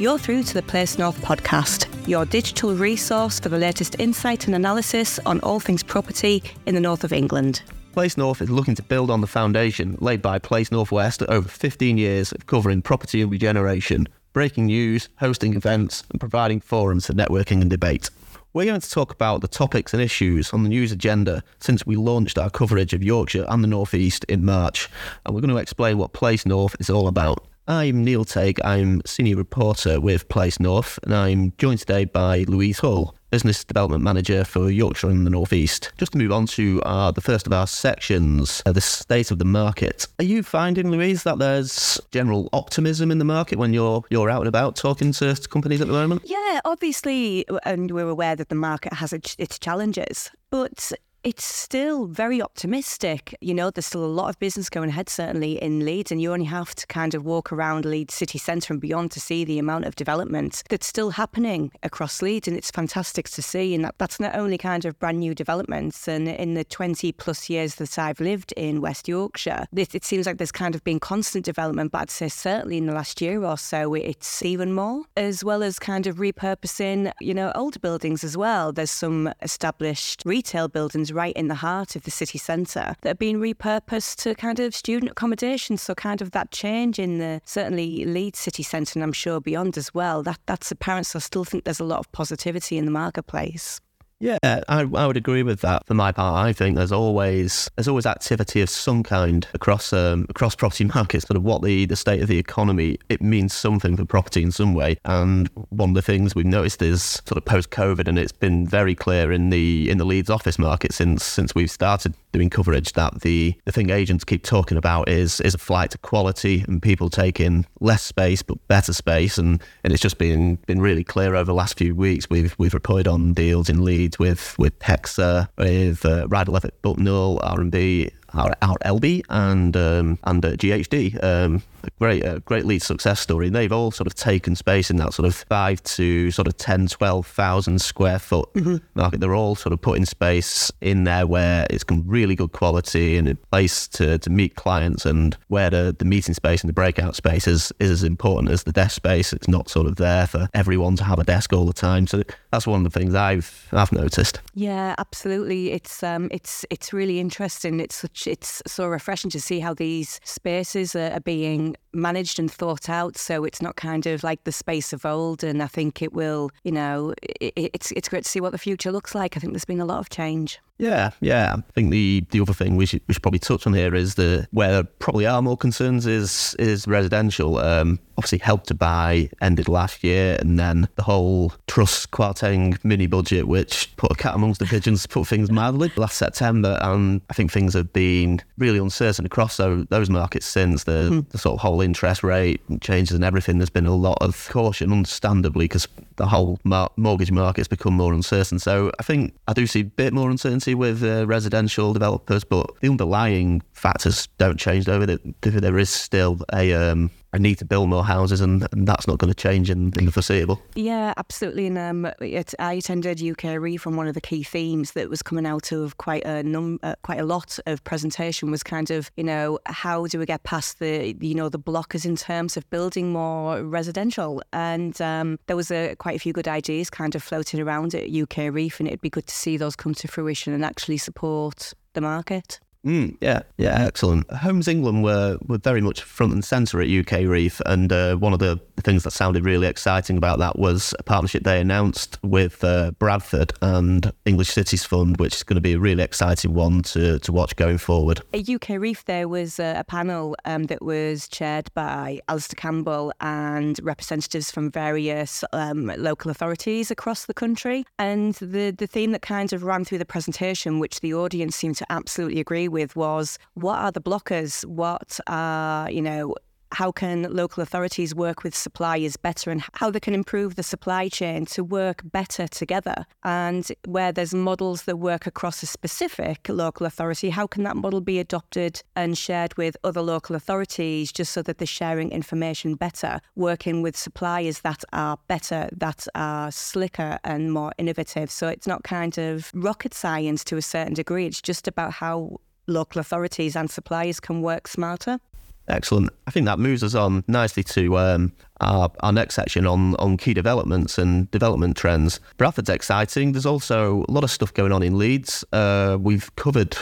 You're through to the Place North podcast, your digital resource for the latest insight and analysis on all things property in the north of England. Place North is looking to build on the foundation laid by Place Northwest over 15 years of covering property and regeneration, breaking news, hosting events, and providing forums for networking and debate. We're going to talk about the topics and issues on the news agenda since we launched our coverage of Yorkshire and the North East in March, and we're going to explain what Place North is all about. I'm Neil Tague. I'm senior reporter with Place North, and I'm joined today by Louise Hall, business development manager for Yorkshire and the North East. Just to move on to uh, the first of our sections, uh, the state of the market. Are you finding, Louise, that there's general optimism in the market when you're you're out and about talking to companies at the moment? Yeah, obviously, and we're aware that the market has its challenges, but it's still very optimistic. You know, there's still a lot of business going ahead, certainly in Leeds, and you only have to kind of walk around Leeds city centre and beyond to see the amount of development that's still happening across Leeds, and it's fantastic to see. And that, that's not only kind of brand new developments, and in the 20 plus years that I've lived in West Yorkshire, it, it seems like there's kind of been constant development, but I'd say certainly in the last year or so, it's even more, as well as kind of repurposing, you know, older buildings as well. There's some established retail buildings right in the heart of the city centre that have been repurposed to kind of student accommodation. So kind of that change in the certainly Leeds city centre and I'm sure beyond as well. That that's apparent. So I still think there's a lot of positivity in the marketplace. Yeah, I, I would agree with that. For my part, I think there's always there's always activity of some kind across um, across property markets. Sort of what the, the state of the economy it means something for property in some way. And one of the things we've noticed is sort of post COVID, and it's been very clear in the in the Leeds office market since since we've started doing coverage that the the thing agents keep talking about is is a flight to quality and people taking less space but better space. And and it's just been been really clear over the last few weeks. We've we've reported on deals in Leeds with with Hexa, with uh, Levitt Bucknell, R&B, our, our LB and um, and uh, GHD. Um, a great, uh, great lead success story. And they've all sort of taken space in that sort of five to sort of 10, 12,000 square foot mm-hmm. market. They're all sort of putting space in there where it's really good quality and a place to, to meet clients and where the, the meeting space and the breakout space is, is as important as the desk space. It's not sort of there for everyone to have a desk all the time. So that's one of the things I've I've noticed. Yeah, absolutely. It's um it's it's really interesting. It's such it's so refreshing to see how these spaces are, being managed and thought out. So it's not kind of like the space of old. And I think it will, you know, it, it's it's great to see what the future looks like. I think there's been a lot of change. Yeah, yeah. I think the, the other thing we should, we should probably touch on here is the where there probably are more concerns is is residential. Um, obviously, help to buy ended last year, and then the whole Truss Kwarteng mini budget, which put a cat amongst the pigeons, put things mildly last September, and I think things have been really uncertain across those, those markets since the, mm-hmm. the sort of whole interest rate changes and everything. There's been a lot of caution, understandably, because the whole mar- mortgage market's become more uncertain. So I think I do see a bit more uncertainty with uh, residential developers, but the underlying factors don't change. Though there is still a um, I need to build more houses, and, and that's not going to change in, in, the foreseeable. Yeah, absolutely. And um, it, I attended UK RE from one of the key themes that was coming out of quite a num- uh, quite a lot of presentation was kind of you know how do we get past the you know the blockers in terms of building more residential, and um, there was a, quite a few good ideas kind of floating around at UKREiiF, and it'd be good to see those come to fruition and actually support the market. Mm, yeah, yeah, excellent. Homes England were, were very much front and centre at UKREiiF, and uh, one of the things that sounded really exciting about that was a partnership they announced with uh, Bradford and English Cities Fund, which is going to be a really exciting one to, to watch going forward. At UKREiiF, there was a, a panel um, that was chaired by Alistair Campbell and representatives from various um, local authorities across the country, and the the theme that kind of ran through the presentation, which the audience seemed to absolutely agree with was what are the blockers? What are, you know, how can local authorities work with suppliers better and how they can improve the supply chain to work better together? And where there's models that work across a specific local authority, how can that model be adopted and shared with other local authorities just so that they're sharing information better, working with suppliers that are better, that are slicker and more innovative? So it's not kind of rocket science to a certain degree, it's just about how local authorities and suppliers can work smarter. Excellent. I think that moves us on nicely to um, our, our next section on, on key developments and development trends. Bradford's exciting. There's also a lot of stuff going on in Leeds. Uh, we've covered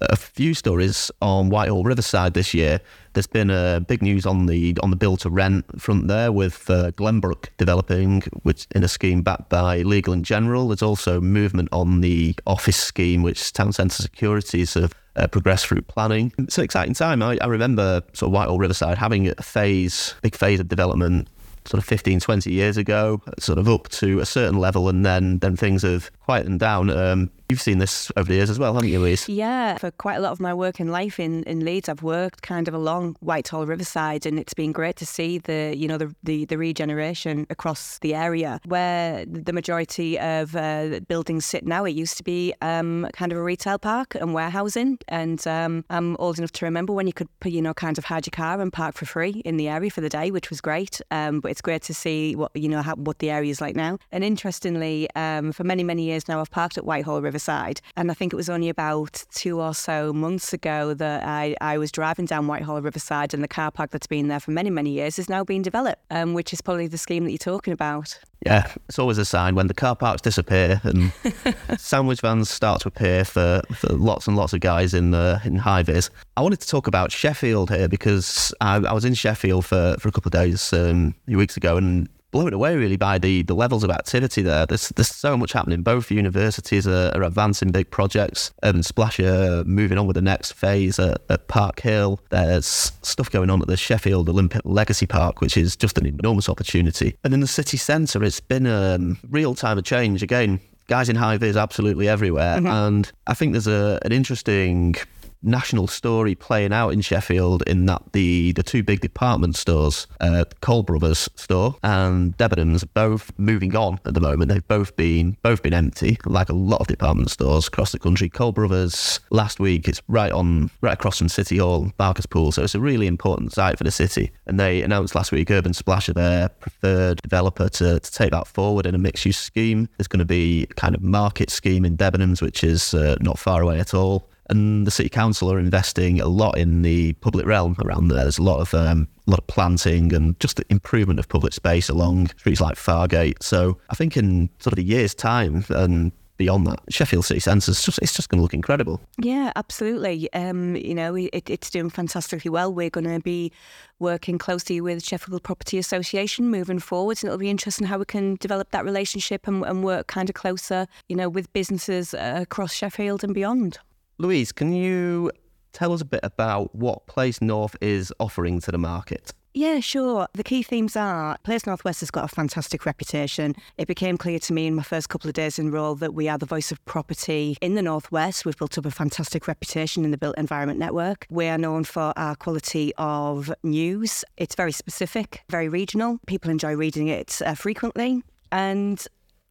a few stories on Whitehall Riverside this year. There's been a big news on the on the build to rent front there with uh, Glenbrook developing, which in a scheme backed by Legal and General. There's also movement on the office scheme, which Town Centre Securities have uh, progressed through planning. It's an exciting time. I, I remember sort of Whitehall Riverside having a phase, big phase of development sort of 15, 20 years ago, sort of up to a certain level, and then then things have quietened down. Um, You've seen this over the years as well, haven't you, Louise? Yeah, for quite a lot of my work in life in, in Leeds, I've worked kind of along Whitehall Riverside, and it's been great to see the you know the the, the regeneration across the area where the majority of uh, buildings sit now. It used to be um, kind of a retail park and warehousing, and um, I'm old enough to remember when you could you know kind of hide your car and park for free in the area for the day, which was great. Um, but it's great to see what you know how, what the area is like now. And interestingly, um, for many many years now, I've parked at Whitehall Riverside. And I think it was only about two or so months ago that I, I was driving down Whitehall Riverside and the car park that's been there for many, many years is now being developed, um, which is probably the scheme that you're talking about. Yeah, it's always a sign when the car parks disappear and sandwich vans start to appear for, for lots and lots of guys in uh, in high vis. I wanted to talk about Sheffield here because I, I was in Sheffield for, for a couple of days um, a few weeks ago and blown away really by the, the levels of activity there. There's there's so much happening. Both universities are, are advancing big projects. Urban Splash are moving on with the next phase at, at, Park Hill. There's stuff going on at the Sheffield Olympic Legacy Park, which is just an enormous opportunity. And in the city centre, it's been a real time of change again. Guys in high vis absolutely everywhere, mm-hmm. and I think there's a, an interesting national story playing out in Sheffield in that the, the two big department stores, uh, Cole Brothers store and Debenhams, both moving on at the moment. They've both been both been empty, like a lot of department stores across the country. Cole Brothers last week, it's right on right across from City Hall, Barker's Pool, so it's a really important site for the city. And they announced last week Urban Splash are their preferred developer to, to take that forward in a mixed use scheme. There's going to be kind of market scheme in Debenhams, which is uh, not far away at all and the city council are investing a lot in the public realm around there. There's a lot of um, a lot of planting and just the improvement of public space along streets like Fargate. So I think in sort of a year's time and beyond that, Sheffield City Centre is just it's just going to look incredible. Yeah, absolutely. Um, you know, it, it's doing fantastically well. We're going to be working closely with Sheffield Property Association moving forward, and it'll be interesting how we can develop that relationship and, and work kind of closer, you know, with businesses uh, across Sheffield and beyond. Louise, can you tell us a bit about what Place North is offering to the market? Yeah, sure. The key themes are Place Northwest has got a fantastic reputation. It became clear to me in my first couple of days in role that we are the voice of property in the Northwest. We've built up a fantastic reputation in the Built Environment Network. We are known for our quality of news. It's very specific, very regional. People enjoy reading it uh, frequently. And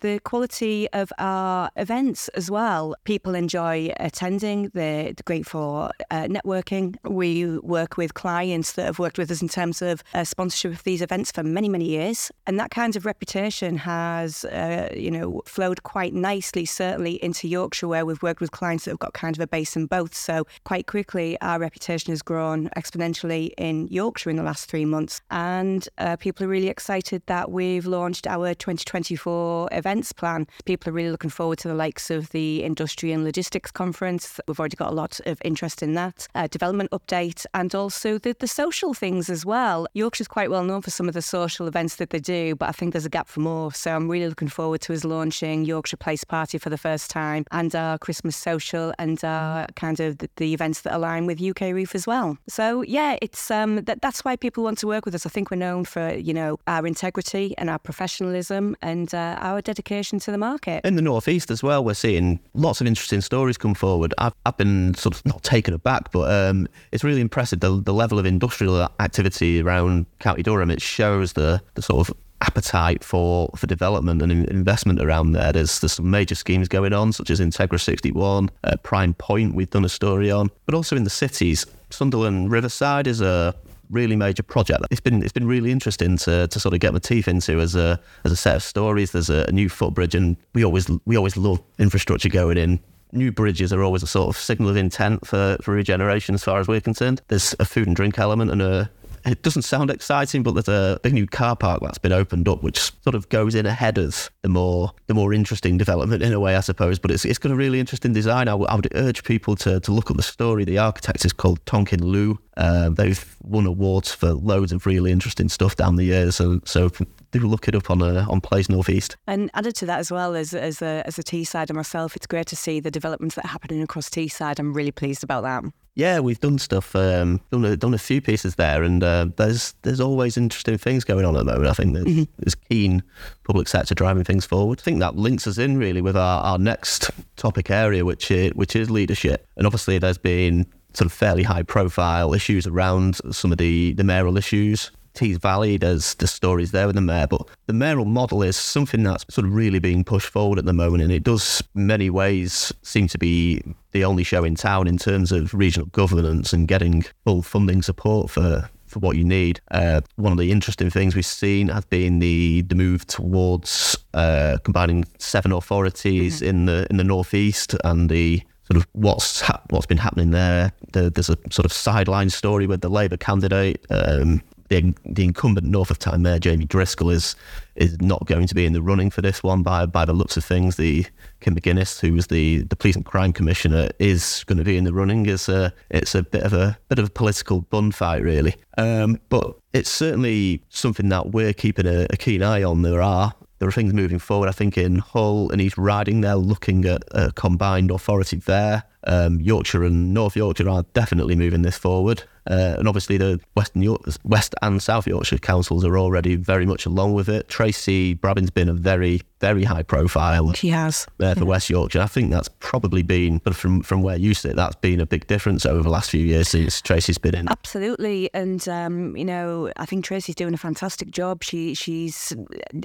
the quality of our events as well. People enjoy attending, they're great for uh, networking. We work with clients that have worked with us in terms of uh, sponsorship of these events for many, many years. And that kind of reputation has, uh, you know, flowed quite nicely, certainly into Yorkshire, where we've worked with clients that have got kind of a base in both. So quite quickly, our reputation has grown exponentially in Yorkshire in the last three months. And uh, people are really excited that we've launched our 2024 event events plan. People are really looking forward to the likes of the Industry and Logistics Conference. We've already got a lot of interest in that. Uh, development update and also the, the social things as well. Yorkshire's quite well known for some of the social events that they do, but I think there's a gap for more. So I'm really looking forward to us launching Yorkshire Place Party for the first time and our Christmas social and our kind of the, the events that align with UKREiiF as well. So yeah, it's um, that, that's why people want to work with us. I think we're known for you know our integrity and our professionalism and uh, our dedication to the market. In the northeast as well, we're seeing lots of interesting stories come forward. I've, I've been sort of not taken aback, but um, it's really impressive the, the level of industrial activity around County Durham. It shows the the sort of appetite for for development and investment around there. There's there's some major schemes going on, such as Integra 61, uh, Prime Point. We've done a story on, but also in the cities. Sunderland Riverside is a really major project. It's been it's been really interesting to, to sort of get my teeth into as a as a set of stories. There's a, a new footbridge, and we always we always love infrastructure going in new bridges are always a sort of signal of intent for, for regeneration as far as we're concerned. There's a food and drink element and a it doesn't sound exciting, but there's a big new car park that's been opened up, which sort of goes in ahead of the more the more interesting development in a way, I suppose. But it's it's got a really interesting design. I, w- I would urge people to, to look at the story. The architect is called Tonkin Liu. Uh, they've won awards for loads of really interesting stuff down the years, and so do look it up on uh, on Place Northeast. And added to that as well as as a as a Teesside myself, it's great to see the developments that are happening across Teesside. I'm really pleased about that. Yeah, we've done stuff, um, done a, done a few pieces there, and uh, there's there's always interesting things going on at the moment. I think there's, mm-hmm. there's keen public sector driving things forward. I think that links us in really with our, our next topic area, which is, which is leadership. And obviously, there's been sort of fairly high profile issues around some of the, the mayoral issues. Tees Valley, there's the stories there with the mayor, but the mayoral model is something that's sort of really being pushed forward at the moment, and it does many ways seem to be the only show in town in terms of regional governance and getting full funding support for for what you need. Uh, one of the interesting things we've seen has been the the move towards uh, combining seven authorities mm-hmm. in the in the northeast and the sort of what's ha- what's been happening there. The, there's a sort of sideline story with the Labour candidate um, the, the incumbent North of Tyne Mayor Jamie Driscoll is is not going to be in the running for this one by by the looks of things. The Kim McGuinness, who was the, the police and crime commissioner, is going to be in the running. Is a, it's a bit of a bit of a political bun fight, really. Um, but it's certainly something that we're keeping a, a keen eye on. There are there are things moving forward. I think in Hull and East Riding, they're looking at a combined authority there. Um, Yorkshire and North Yorkshire are definitely moving this forward. Uh, and obviously, the Western York, West and South Yorkshire councils are already very much along with it. Tracy Brabin's been a very, very high profile. She has. There for yeah. West Yorkshire. I think that's probably been, but from, from where you sit, that's been a big difference over the last few years since Tracy's been in. Absolutely. And, um, you know, I think Tracy's doing a fantastic job. She She's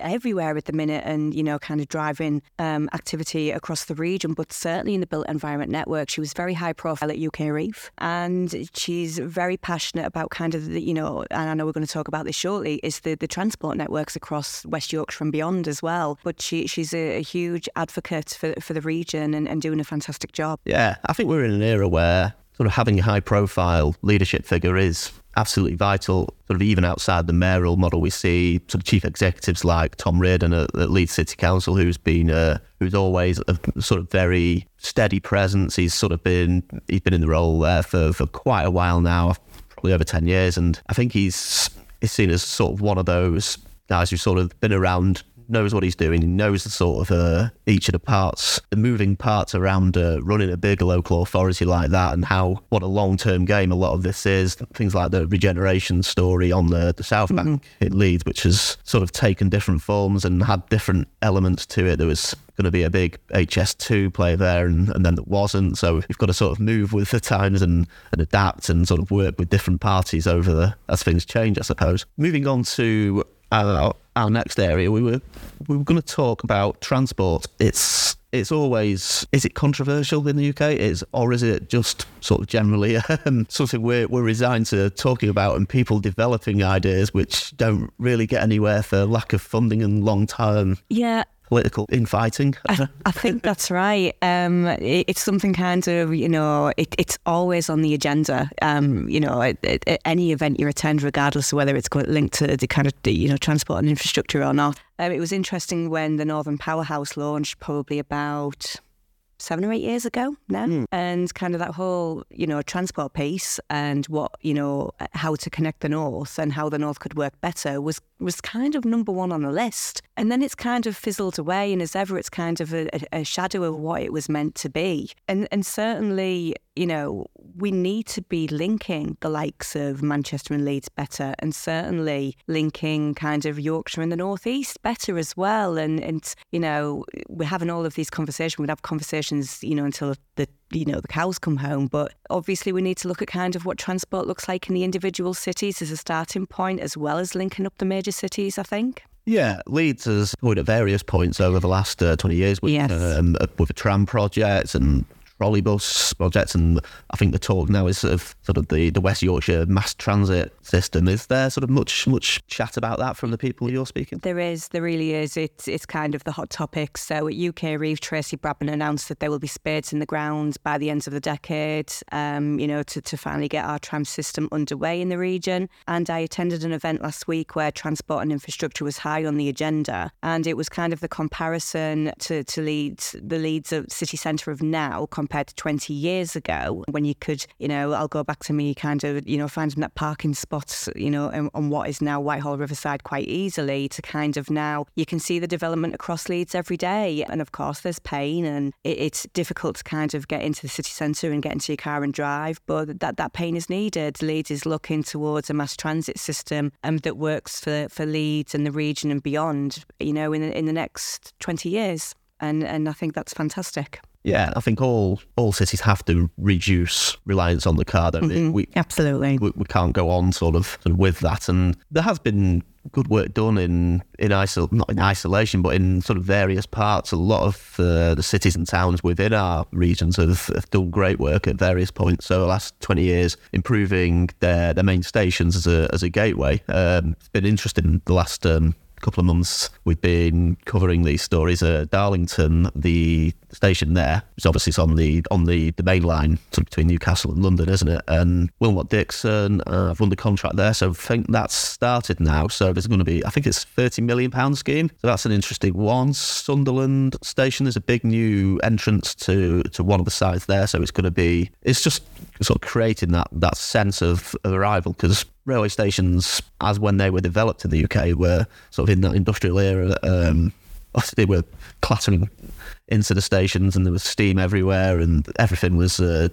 everywhere at the minute and, you know, kind of driving um, activity across the region, but certainly in the Built Environment Network. She was very high profile at UK Reef and she's very very passionate about kind of the, you know, and I know we're going to talk about this shortly, is the, the transport networks across West Yorkshire and beyond as well. But she she's a, a huge advocate for, for the region and, and doing a fantastic job. Yeah, I think we're in an era where sort of having a high profile leadership figure is absolutely vital. Sort of even outside the mayoral model, we see sort of chief executives like Tom Riordan at, at Leeds City Council, who's been uh, who's always a sort of very steady presence. He's sort of been he's been in the role there for, for quite a while now, probably over ten years, and I think he's is seen as sort of one of those guys who's sort of been around knows what he's doing. He knows the sort of uh, each of the parts, the moving parts around uh, running a big local authority like that, and how what a long term game a lot of this is. Things like the regeneration story on the, the South Bank mm-hmm. it Leeds, which has sort of taken different forms and had different elements to it. There was going to be a big HS2 play there, and, and then there wasn't. So you've got to sort of move with the times and, and adapt and sort of work with different parties over the as things change, I suppose. Moving on to our, our next area, we were we were going to talk about transport. It's it's always is it controversial in the UK is or is it just sort of generally um, something we're, we're resigned to talking about and people developing ideas which don't really get anywhere for lack of funding and long term yeah political infighting. I, I think that's right. Um, it, it's something kind of, you know, it, it's always on the agenda. Um, you know, at, at any event you attend, regardless of whether it's linked to the kind of, you know, transport and infrastructure or not. Um, it was interesting when the Northern Powerhouse launched, probably about seven or eight years ago now, mm. and kind of that whole you know transport piece and what you know how to connect the north and how the north could work better was was kind of number one on the list. And then it's kind of fizzled away, and as ever, it's kind of a, a, shadow of what it was meant to be. And and certainly, you know, we need to be linking the likes of Manchester and Leeds better, and certainly linking kind of Yorkshire and the Northeast better as well. And and you know, we're having all of these conversations. We'd have conversations, you know, until the you know the cows come home but obviously we need to look at kind of what transport looks like in the individual cities as a starting point as well as linking up the major cities i think yeah, Leeds has going at various points over the last uh, 20 years with, yes. um, uh, with a tram project and trolley bus project, and I think the talk now is sort of sort of the, the West Yorkshire mass transit system. Is there sort of much much chat about that from the people you're speaking? There is, there really is. It's it's kind of the hot topic. So at UKREiiF, Tracy Brabin announced that there will be spades in the ground by the end of the decade. Um, you know, to, to finally get our tram system underway in the region. And I attended an event last week where transport and infrastructure was high on the agenda, and it was kind of the comparison to to Leeds, the Leeds city centre of now compared to 20 years ago, when you could, you know, I'll go back to me kind of, you know, finding that parking spots, you know, on, on what is now Whitehall Riverside quite easily to kind of now you can see the development across Leeds every day. And of course, there's pain and it, it's difficult to kind of get into the city centre and get into your car and drive, but that, that pain is needed. Leeds is looking towards a mass transit system um, that works for, for Leeds and the region and beyond, you know, in, in the next 20 years. And, and I think that's fantastic. Yeah, I think all all cities have to reduce reliance on the car. Mm-hmm. We, Absolutely, we, we, can't go on sort of, sort of with that. And there has been good work done in in isol- not in isolation, but in sort of various parts. A lot of uh, the cities and towns within our regions have, have, done great work at various points. So the last twenty years, improving their their main stations as a as a gateway. Um, it's been interesting the last. Um, couple of months we've been covering these stories. Uh, Darlington, the station there, is obviously it's on the on the, the main line between Newcastle and London, isn't it? And Willmott Dixon, uh, I've won the contract there, so I think that's started now. So there's going to be, I think it's thirty million pound scheme. So that's an interesting one. Sunderland station, there's a big new entrance to to one of the sides there, so it's going to be, it's just sort of creating that that sense of, of arrival because railway stations, as when they were developed in the UK, were sort of in that industrial era. Um, they were clattering into the stations, and there was steam everywhere, and everything was uh,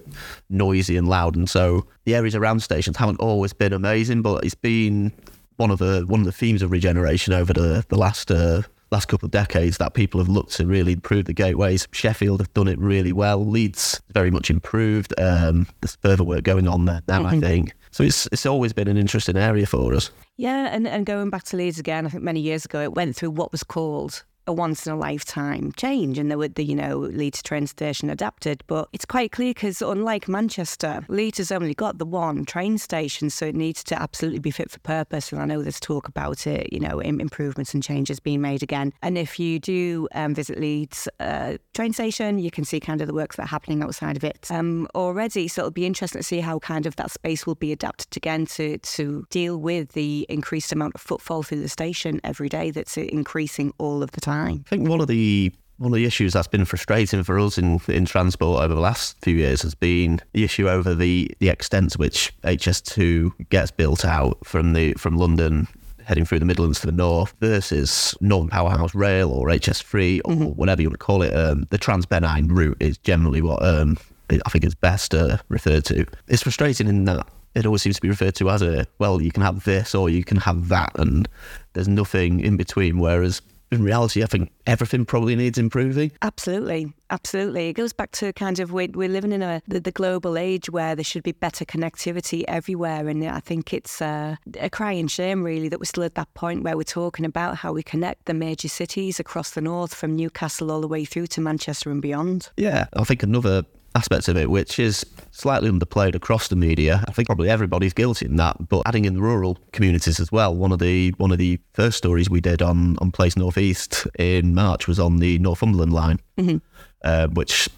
noisy and loud. And so the areas around stations haven't always been amazing, but it's been one of the one of the themes of regeneration over the the last. Uh, last couple of decades that people have looked to really improve the gateways. Sheffield have done it really well. Leeds very much improved. Um, there's further work going on there now, mm-hmm. I think. So it's it's always been an interesting area for us. Yeah, and, and going back to Leeds again, I think many years ago it went through what was called a once in a lifetime change and there would the you know Leeds train station adapted. But it's quite clear because unlike Manchester Leeds has only got the one train station so it needs to absolutely be fit for purpose. And I know there's talk about it you know improvements and changes being made again. And if you do um, visit Leeds uh, train station you can see kind of the works that are happening outside of it. Um, already so it'll be interesting to see how kind of that space will be adapted again to to deal with the increased amount of footfall through the station every day that's increasing all of the time time. I think one of the one of the issues that's been frustrating for us in, in transport over the last few years has been the issue over the, the extent to which HS2 gets built out from the from London heading through the Midlands to the north versus Northern Powerhouse Rail or HS3 or mm-hmm. whatever you want to call it. Um, the Transpennine route is generally what um, I think is best uh, referred to. It's frustrating in that it always seems to be referred to as a well, you can have this or you can have that, and there's nothing in between. Whereas in reality, I think everything probably needs improving. Absolutely, absolutely. It goes back to kind of we're, we're living in a the, the, global age where there should be better connectivity everywhere, and I think it's uh, a crying shame really that we're still at that point where we're talking about how we connect the major cities across the north, from Newcastle all the way through to Manchester and beyond. Yeah, I think another aspects of it, which is slightly underplayed across the media. I think probably everybody's guilty in that, but adding in the rural communities as well. One of the one of the first stories we did on on Place Northeast in March was on the Northumberland line, mm-hmm. uh, which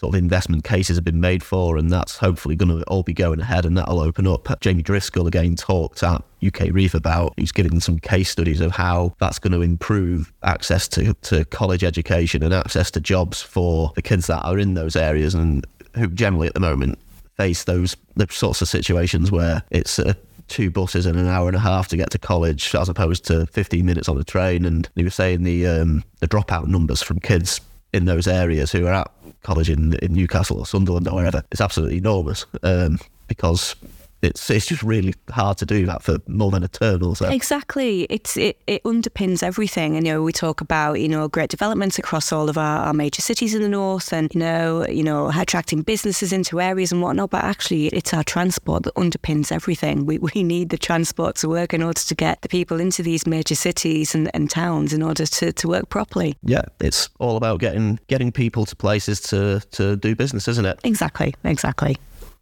sort of investment cases have been made for, and that's hopefully going to all be going ahead, and that'll open up. Jamie Driscoll again talked at UKREiiF about, he's giving some case studies of how that's going to improve access to, to college education and access to jobs for the kids that are in those areas and who generally at the moment face those the sorts of situations where it's uh, two buses and an hour and a half to get to college as opposed to 15 minutes on a train. And he was saying the um, the dropout numbers from kids in those areas who are at college in, in Newcastle or Sunderland or wherever is absolutely enormous um, because it's it's just really hard to do that for more than a turn or so. Exactly. It's it, it underpins everything. And you know, we talk about, you know, great developments across all of our, our major cities in the north and, you know, you know, attracting businesses into areas and whatnot. But actually it's our transport that underpins everything. We we need the transport to work in order to get the people into these major cities and, and towns in order to, to work properly. Yeah. It's all about getting getting people to places to, to do business, isn't it? Exactly. Exactly.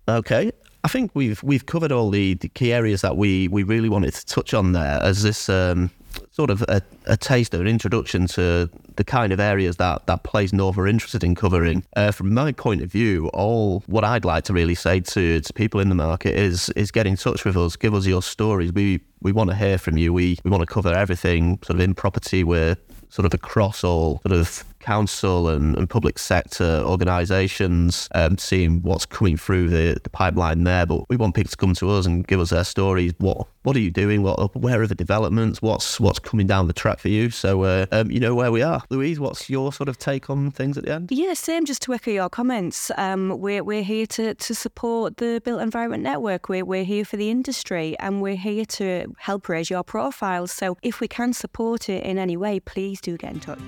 Okay. I think we've we've covered all the, the key areas that we, we really wanted to touch on there as this um, sort of a, a taste or an introduction to the kind of areas that, that Place North are interested in covering. Uh, from my point of view, all what I'd like to really say to, to people in the market is is get in touch with us, give us your stories. We we want to hear from you. We we want to cover everything sort of in property. We're sort of across all sort of council and, and public sector organisations, um, seeing what's coming through the, the pipeline there. But we want people to come to us and give us their stories. What what are you doing? What where are the developments? What's what's coming down the track for you? So uh, um, you know where we are. Louise, what's your sort of take on things at the end? Yeah, same. Just to echo your comments, um, we're we're here to, to support the Built Environment Network. We're we're here for the industry, and we're here to help raise your profiles. So if we can support it in any way, please do get in touch.